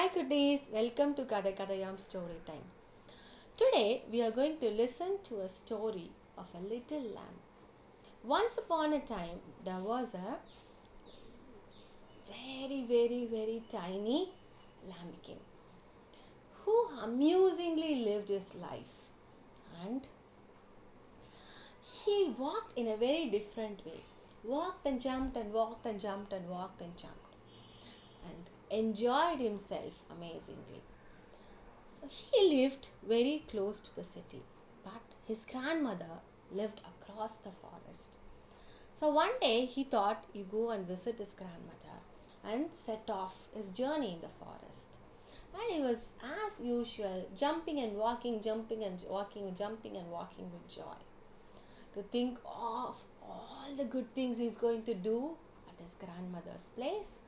Hi goodies, welcome to Kada Kadayam Story Time. Today we are going to listen to a story of a little lamb. Once upon a time there was a very very very tiny lambkin who amusingly lived his life and he walked in a very different way walked and jumped and walked and jumped and walked and jumped and enjoyed himself amazingly. So he lived very close to the city, but his grandmother lived across the forest. So one day he thought he go and visit his grandmother and set off his journey in the forest. And he was as usual jumping and walking, jumping and walking, jumping and walking with joy. To think of all the good things he's going to do at his grandmother's place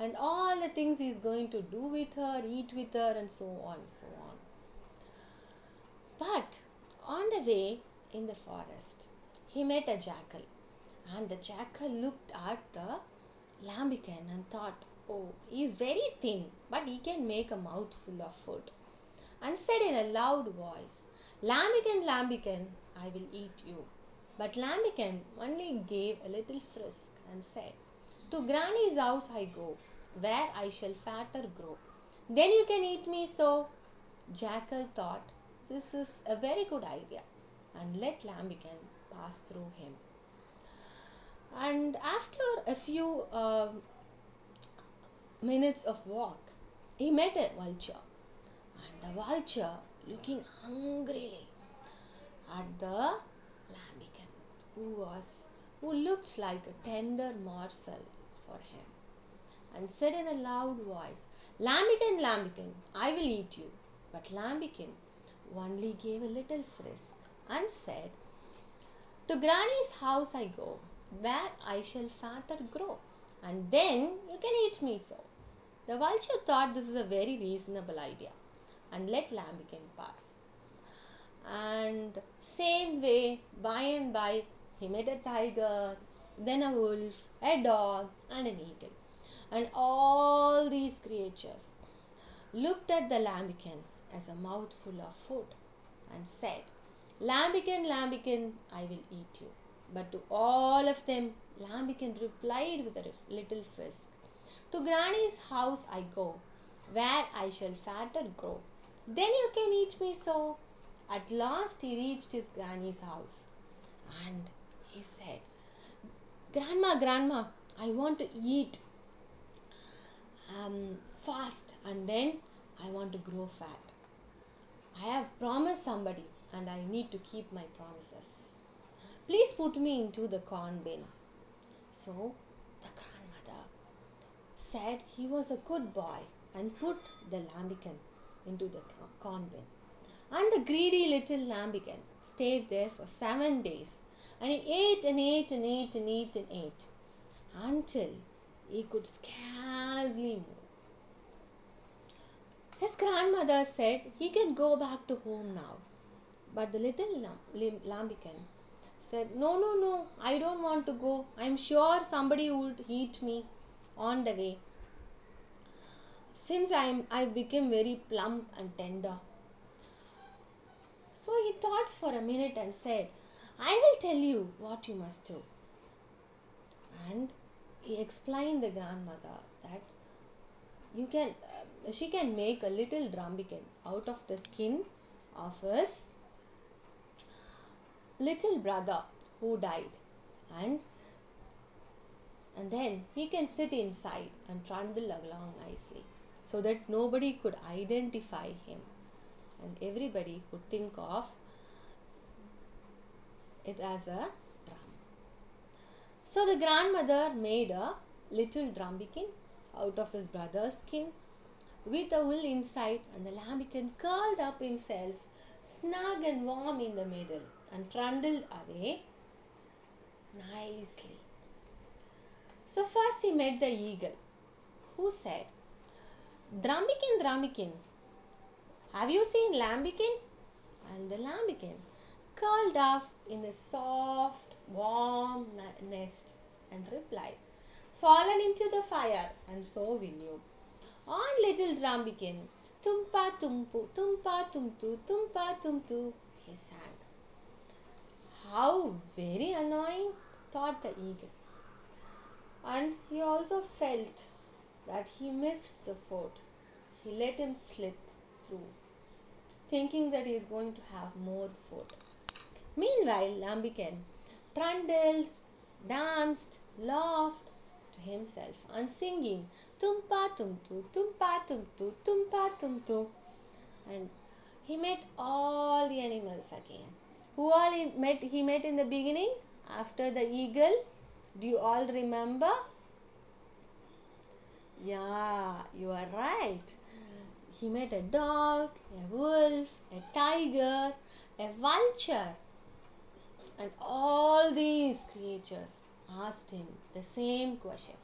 and all the things he's going to do with her, eat with her, and so on, and so on. But on the way in the forest, he met a jackal, and the jackal looked at the lambikin and thought, Oh, he is very thin, but he can make a mouthful of food, and said in a loud voice, Lambikin, lambikin, I will eat you. But lambikin only gave a little frisk and said, to granny's house I go, where I shall fatter grow. Then you can eat me so. Jackal thought this is a very good idea and let Lambikin pass through him. And after a few uh, minutes of walk, he met a vulture. And the vulture, looking hungrily at the Lambikin, who was who looked like a tender morsel for him and said in a loud voice, Lambikin, Lambikin, I will eat you. But Lambikin only gave a little frisk and said, To granny's house I go, where I shall fatter grow, and then you can eat me so. The vulture thought this is a very reasonable idea and let Lambikin pass. And same way, by and by, he met a tiger, then a wolf, a dog, and an eagle. And all these creatures looked at the lambikin as a mouthful of food and said, Lambikin, lambikin, I will eat you. But to all of them, lambikin replied with a little frisk, To granny's house I go, where I shall fatter grow. Then you can eat me so. At last he reached his granny's house and he said, Grandma, Grandma, I want to eat um, fast and then I want to grow fat. I have promised somebody and I need to keep my promises. Please put me into the corn bin. So the grandmother said he was a good boy and put the lambikin into the corn bin. And the greedy little lambikin stayed there for seven days and he ate and ate and ate and ate and ate until he could scarcely move. His grandmother said he can go back to home now. But the little lam- lambikin said, No, no, no, I don't want to go. I'm sure somebody would eat me on the way. Since I'm, I became very plump and tender. So he thought for a minute and said, I will tell you what you must do. Explained the grandmother that you can uh, she can make a little drambikin out of the skin of his little brother who died and and then he can sit inside and trundle along nicely so that nobody could identify him and everybody could think of it as a. So the grandmother made a little drumbikin out of his brother's skin with a wool inside and the lambikin curled up himself snug and warm in the middle and trundled away nicely. So first he met the eagle who said, Drumbikin, Drumbikin, have you seen lambikin? And the lambikin curled up in a soft, warm nest and replied, Fallen into the fire, and so will you. on little Rambikin. Tumpa tumpu, tumpa tumtu, tumpa tumtu, he sang. How very annoying, thought the eagle. And he also felt that he missed the fort. He let him slip through, thinking that he is going to have more food. Meanwhile, Lambikin trundled, danced, laughed to himself and singing Tumpa Tumtu, Tumpa Tumtu, Tumpa Tumtu. And he met all the animals again. Who all he met he met in the beginning after the eagle? Do you all remember? Yeah, you are right. He met a dog, a wolf, a tiger, a vulture. And all these creatures asked him the same question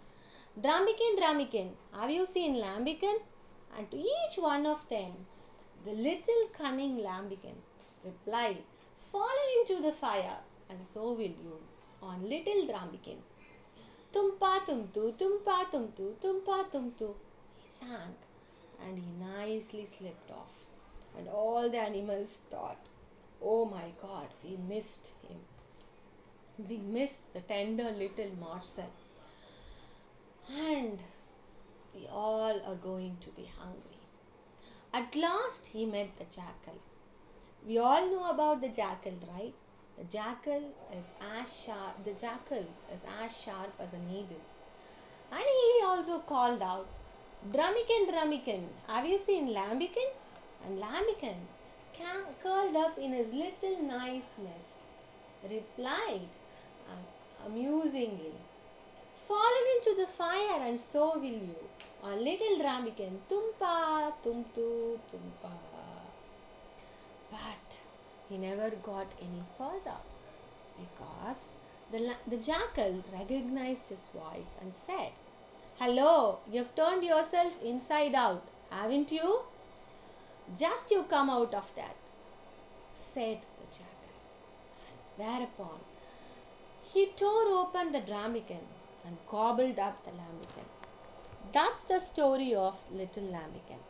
Dramikin, Dramikin, have you seen Lambikin? And to each one of them, the little cunning Lambikin replied, Fallen into the fire, and so will you, on little Drambikin. Tumpa tumtu, tumpa tumtu, tumpa tumtu. He sang and he nicely slipped off. And all the animals thought, Oh my god, we missed him. We missed the tender little morsel. And we all are going to be hungry. At last he met the jackal. We all know about the jackal, right? The jackal is as sharp. The jackal is as sharp as a needle. And he also called out, Drummikin, Drummikin, have you seen Lambikin? And Lambikin, curled up in his little nice nest, replied uh, amusingly, Fallen into the fire, and so will you. On little Drummikin, Tumpa, Tumtu, Tumpa. But he never got any further because the, the jackal recognized his voice and said, Hello, you've turned yourself inside out, haven't you? Just you come out of that, said the jackal. Whereupon he tore open the ramekin and gobbled up the lambikin. That's the story of little Lambikin.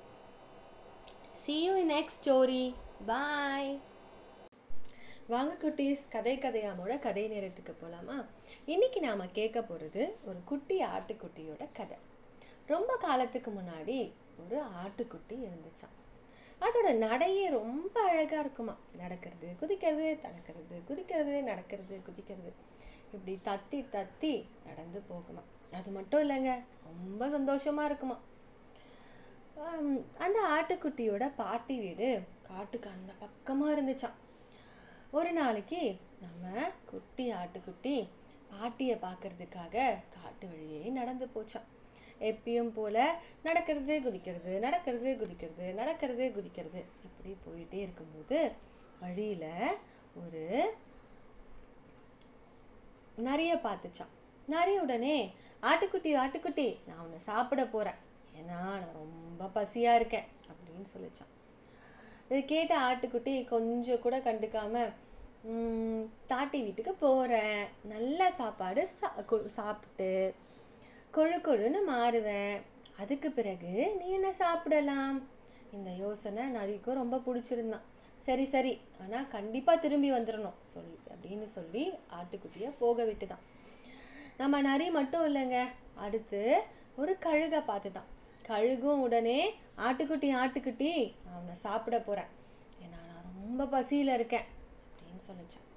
See you in next story. Bye. வாங்க குட்டீஸ் கதை கதையாமோட கதை நேரத்துக்கு போகலாமா இன்றைக்கி நாம் கேட்க போகிறது ஒரு குட்டி ஆட்டுக்குட்டியோட கதை ரொம்ப காலத்துக்கு முன்னாடி ஒரு ஆட்டுக்குட்டி இருந்துச்சான் அதோட நடையே ரொம்ப அழகாக இருக்குமா? நடக்கிறது குதிக்கிறது தடக்கிறது குதிக்கிறது நடக்கிறது குதிக்கிறது. இப்படி தத்தி தத்தி நடந்து போகுமா? அது மட்டும் இல்லைங்க ரொம்ப சந்தோஷமாக இருக்குமா? அந்த ஆட்டுக்குட்டியோட பாட்டி வீடு காட்டுக்கு அந்த பக்கமாக இருந்துச்சாம். ஒரு நாளைக்கு நம்ம குட்டி ஆட்டுக்குட்டி பாட்டியை பார்க்கறதுக்காக காட்டு வழியே நடந்து போச்சாம். எப்பயும் போல் நடக்கிறது குதிக்கிறது நடக்கிறது குதிக்கிறது நடக்கிறது குதிக்கிறது. இப்படி போயிட்டே இருக்கும்போது வழியில ஒரு நிறைய பார்த்துச்சான் நிறைய உடனே ஆட்டுக்குட்டி ஆட்டுக்குட்டி நான் உன்னை சாப்பிட போறேன். ஏன்னா நான் ரொம்ப பசியா இருக்கேன் அப்படின்னு சொல்லிச்சான் இது கேட்ட ஆட்டுக்குட்டி கொஞ்சம் கூட கண்டுக்காமல் தாட்டி வீட்டுக்கு போகிறேன் நல்ல சாப்பாடு சா- கு- சாப்பிட்டு கொழு கொழுன்னு மாறுவேன். அதுக்கு பிறகு நீ என்ன சாப்பிடலாம்? இந்த யோசனை நரிக்கும் ரொம்ப பிடிச்சிருந்தான். சரி சரி. ஆனால் கண்டிப்பாக திரும்பி வந்துடணும் சொல் அப்படின்னு சொல்லி ஆட்டுக்குட்டியை போக விட்டுதான். நம்ம நரி மட்டும் இல்லைங்க. அடுத்து ஒரு கழுகை பார்த்து தான் கழுகும் உடனே ஆட்டுக்குட்டி ஆட்டுக்குட்டி நான் சாப்பிட போகிறேன் ஏன்னா நான் ரொம்ப பசியில் இருக்கேன் அப்படின்னு சொல்லிச்சான்.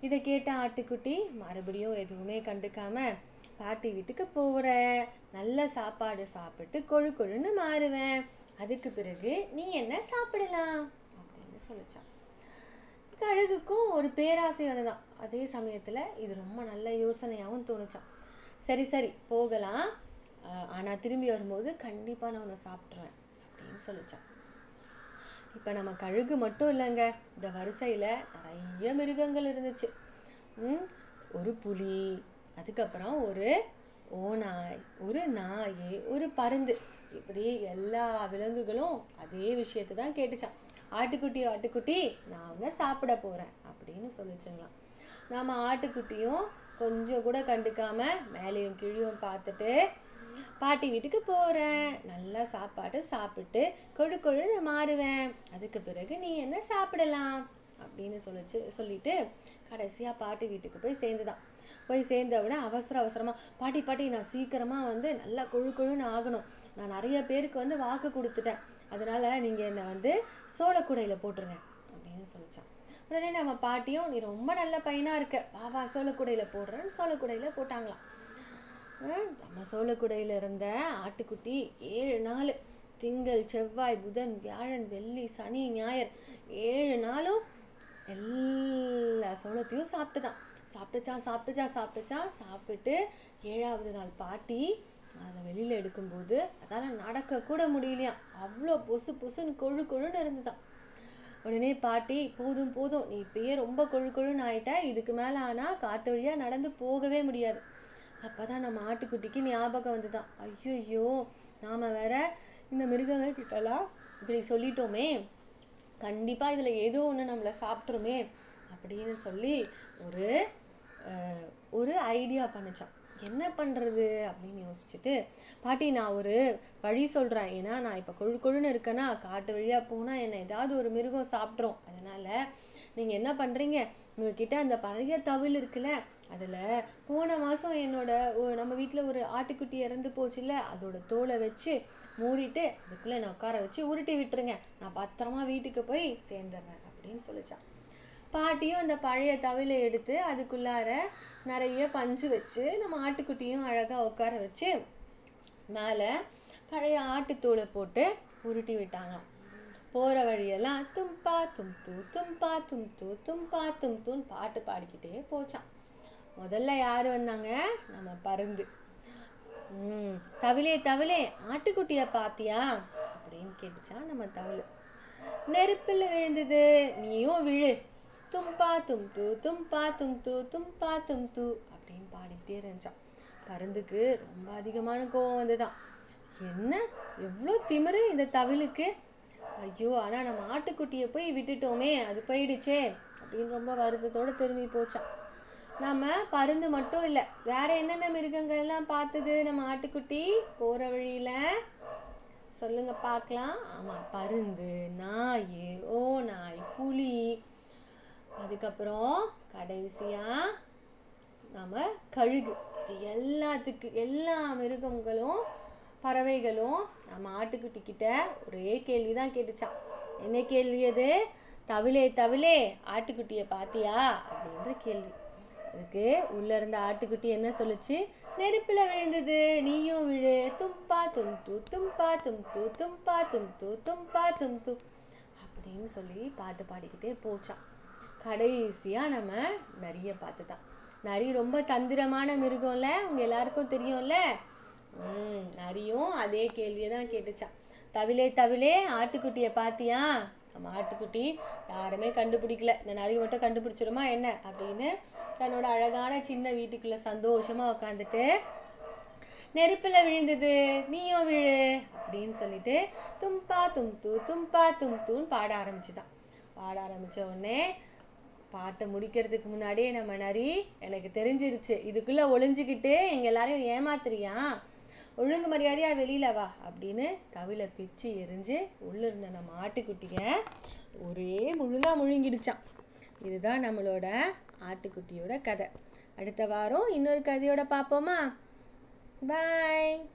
இதை கேட்ட ஆட்டுக்குட்டி மறுபடியும் எதுவுமே கண்டுக்காமல் பாட்டி வீட்டுக்கு போகிறேன் நல்ல சாப்பாடு சாப்பிட்டு கொழு கொழுன்னு மாறுவேன். அதுக்கு பிறகு நீ என்ன சாப்பிடலாம்? அப்படின்னு சொல்லிச்சான் கழுகுக்கும் ஒரு பேராசை வந்துதான் அதே சமயத்தில் இது ரொம்ப நல்ல யோசனையாகவும் தோணுச்சான் சரி சரி போகலாம். ஆனால் திரும்பி வரும்போது கண்டிப்பாக நான் உன்னை சாப்பிட்ருவேன் அப்படின்னு சொல்லிச்சான் இப்போ நம்ம கழுகு மட்டும் இல்லைங்க. இந்த வரிசையில் நிறைய மிருகங்கள் இருந்துச்சு. ம், ஒரு புலி அதுக்கப்புறம் ஒரு ஓநாய் ஒரு நாய் ஒரு பருந்து. இப்படி எல்லா விலங்குகளும் அதே விஷயத்தை தான் கேட்டுச்சான் ஆட்டுக்குட்டி ஆட்டுக்குட்டி நான் உன்னை சாப்பிட போகிறேன் அப்படின்னு சொல்லிச்சுங்களாம். நாம் ஆட்டுக்குட்டியும் கொஞ்சம் கூட கண்டுக்காம மேலேயும் கீழையும் பார்த்துட்டு பாட்டி வீட்டுக்கு போகிறேன் நல்லா சாப்பாடு சாப்பிட்டு கொழு கொழுன்னு மாறுவேன். அதுக்கு பிறகு நீ என்ன சாப்பிடலாம்? அப்படின்னு சொல்லிச்சு சொல்லிட்டு கடைசியாக பாட்டி வீட்டுக்கு போய் சேர்ந்துதான். போய் சேர்ந்த உடனே அவசர அவசரமாக பாட்டி பாட்டி நான் சீக்கிரமாக வந்து நல்லா குழு குழுன்னு ஆகணும். நான் நிறைய பேருக்கு வந்து வாக்கு கொடுத்துட்டேன். அதனால நீங்கள் என்னை வந்து சோளக்குடையில் போட்டுருங்க. அப்படின்னு சொல்லித்தான் உடனே நம்ம பாட்டியும் நீ ரொம்ப நல்ல பையனாக இருக்க. வா வா சோளக்குடையில் போடுறேன்னு சோளக்குடையில் போட்டாங்களாம். நம்ம சோளக்குடையில் இருந்த ஆட்டுக்குட்டி ஏழு நாள் திங்கள் செவ்வாய் புதன் வியாழன் வெள்ளி சனி ஞாயிறு ஏழு நாளும் எல்லா சோளத்தையும் சாப்பிட்டுதான். சாப்பிட்டுச்சா சாப்பிட்டுச்சா சாப்பிட்டுச்சா? சாப்பிட்டு ஏழாவது நாள் பாட்டி அதை வெளியில் எடுக்கும்போது அதால் நடக்கக்கூட முடியலையா? அவ்வளோ பொசு பொசுன்னு கொழு கொழுன்னு இருந்துதான். உடனே பாட்டி போதும் போதும். நீ இப்பயே ரொம்ப கொழு கொழுன்னு ஆயிட்ட. இதுக்கு மேலே ஆனால் காட்டு வழியாக நடந்து போகவே முடியாது. அப்போ தான் நம்ம ஆட்டுக்குட்டிக்கு ஞாபகம் வந்துதான். ஐயோ நாம் வேற இந்த மிருகங்கள் கிட்டலாம் இப்படி சொல்லிட்டோமே. கண்டிப்பாக இதில் ஏதோ ஒன்று நம்மளை சாப்பிட்ருமே அப்படின்னு சொல்லி ஒரு ஒரு ஐடியா பண்ணுச்சான் என்ன பண்ணுறது அப்படின்னு யோசிச்சுட்டு பாட்டி நான் ஒரு வழி சொல்கிறேன் ஏன்னா நான் இப்போ கொழு கொழுன்னு இருக்கேன்னா காட்டு வழியாக போனால் என்னை ஏதாவது ஒரு மிருகம் சாப்பிட்ரும் அதனால் நீங்கள் என்ன பண்ணுறீங்க உங்ககிட்ட அந்த பழைய தவில் இருக்குல்ல அதில் போன மாதம் என்னோட நம்ம வீட்டில் ஒரு ஆட்டுக்குட்டி இறந்து போச்சுல்ல அதோட தோலை வச்சு மூடிட்டு அதுக்குள்ளே என்னை உட்கார வச்சு உருட்டி விட்டுருங்க. நான் பத்திரமா வீட்டுக்கு போய் சேர்ந்துடுறேன் அப்படின்னு சொல்லிச்சான். பாட்டியும் அந்த பழைய தவிலை எடுத்து அதுக்குள்ளார நிறைய பஞ்சு வச்சு நம்ம ஆட்டுக்குட்டியும் அழகாக உட்கார வச்சு மேலே பழைய ஆட்டுத்தூளை போட்டு உருட்டி விட்டாங்களாம். போகிற வழியெல்லாம் தும்பா தும் தூ தும்பா தும் தூ தும்பா தும் தூன்னு பாட்டு பாடிக்கிட்டே போச்சான் முதல்ல யார் வந்தாங்க? நம்ம பருந்து. தவிலே தவிலே ஆட்டுக்குட்டியை பாத்தியா? அப்படின்னு கேட்டுச்சான் நம்ம தவிழு நெருப்பில் விழுந்தது நீயும் விழு. தும்பா தும் தூ தும்பா தும் தூ தும்பா தும் தூ அப்படின்னு பாடிக்கிட்டே இருந்துச்சான் பருந்துக்கு ரொம்ப அதிகமான கோவம் வந்துதான் என்ன? எவ்வளோ திமிரு இந்த தவிழுக்கு ஐயோ ஆனால் நம்ம ஆட்டுக்குட்டியை போய் விட்டுட்டோமே அது போயிடுச்சே அப்படின்னு ரொம்ப வருத்தத்தோட திரும்பி போச்சான் நம்ம பருந்து மட்டும் இல்லை வேற என்னென்ன மிருகங்கள் எல்லாம் பார்த்தது நம்ம ஆட்டுக்குட்டி? போகிற வழியில் சொல்லுங்க பார்க்கலாம் ஆமாம் பருந்து நாய் ஓ நாய் புலி அதுக்கப்புறம் கடைசியாக நம்ம கழுகு. இது எல்லாத்துக்கு எல்லா மிருகங்களும் பறவைகளும் நம்ம ஆட்டுக்குட்டி கிட்ட ஒரே கேள்வி தான் கேட்டுச்சான் என்ன கேள்வி அது? தவிலே தவிலே ஆட்டுக்குட்டியை பாத்தியா? அப்படின்ற கேள்வி. அதுக்கு உள்ள இருந்த ஆட்டுக்குட்டி என்ன சொல்லுச்சு? நெருப்பில் விழுந்தது. நீயும் விழு. தும்பா தும் தூ தும்பா தும் தூ தும்பா தும் தூ தும்பா தும் தூ அப்படின்னு சொல்லி பாட்டு பாடிக்கிட்டே போச்சான் கடைசியாக நம்ம நிறைய பார்த்து தான் நரி ரொம்ப தந்திரமான மிருகம்ல. உங்க எல்லாருக்கும் தெரியும்ல. ம் நரியும் அதே கேள்வியை தான் கேட்டுச்சான் தவிலே தவிலே ஆட்டுக்குட்டியை பார்த்தியா நம்ம ஆட்டுக்குட்டி யாருமே கண்டுபிடிக்கல. இந்த நரி மட்டும் கண்டுபிடிச்சிருமா என்ன? அப்படின்னு தன்னோட அழகான சின்ன வீட்டுக்குள்ள சந்தோஷமா உக்காந்துட்டு நெருப்பில் விழுந்தது நீயும் விழு அப்படின்னு சொல்லிட்டு தும்பா தும்து தும்பா தும்துன்னு பாட ஆரம்பிச்சுதான். பாட ஆரம்பிச்ச உடனே பாட்டை முடிக்கிறதுக்கு முன்னாடியே நம்ம நரி எனக்கு தெரிஞ்சிருச்சு. இதுக்குள்ளே ஒளிஞ்சுக்கிட்டு எங்கள் எல்லாரையும் ஏமாத்துறியா? ஒழுங்கு மரியாதையா வெளியில வா அப்படின்னு தவில பிச்சு எரிஞ்சு உள்ள இருந்த நம்ம ஆட்டுக்குட்டிய ஒரே முழுங்கா முழுங்கிடுச்சான் இதுதான் நம்மளோட ஆட்டுக்குட்டியோட கதை. அடுத்த வாரம் இன்னொரு கதையோட பார்ப்போமா? பாய்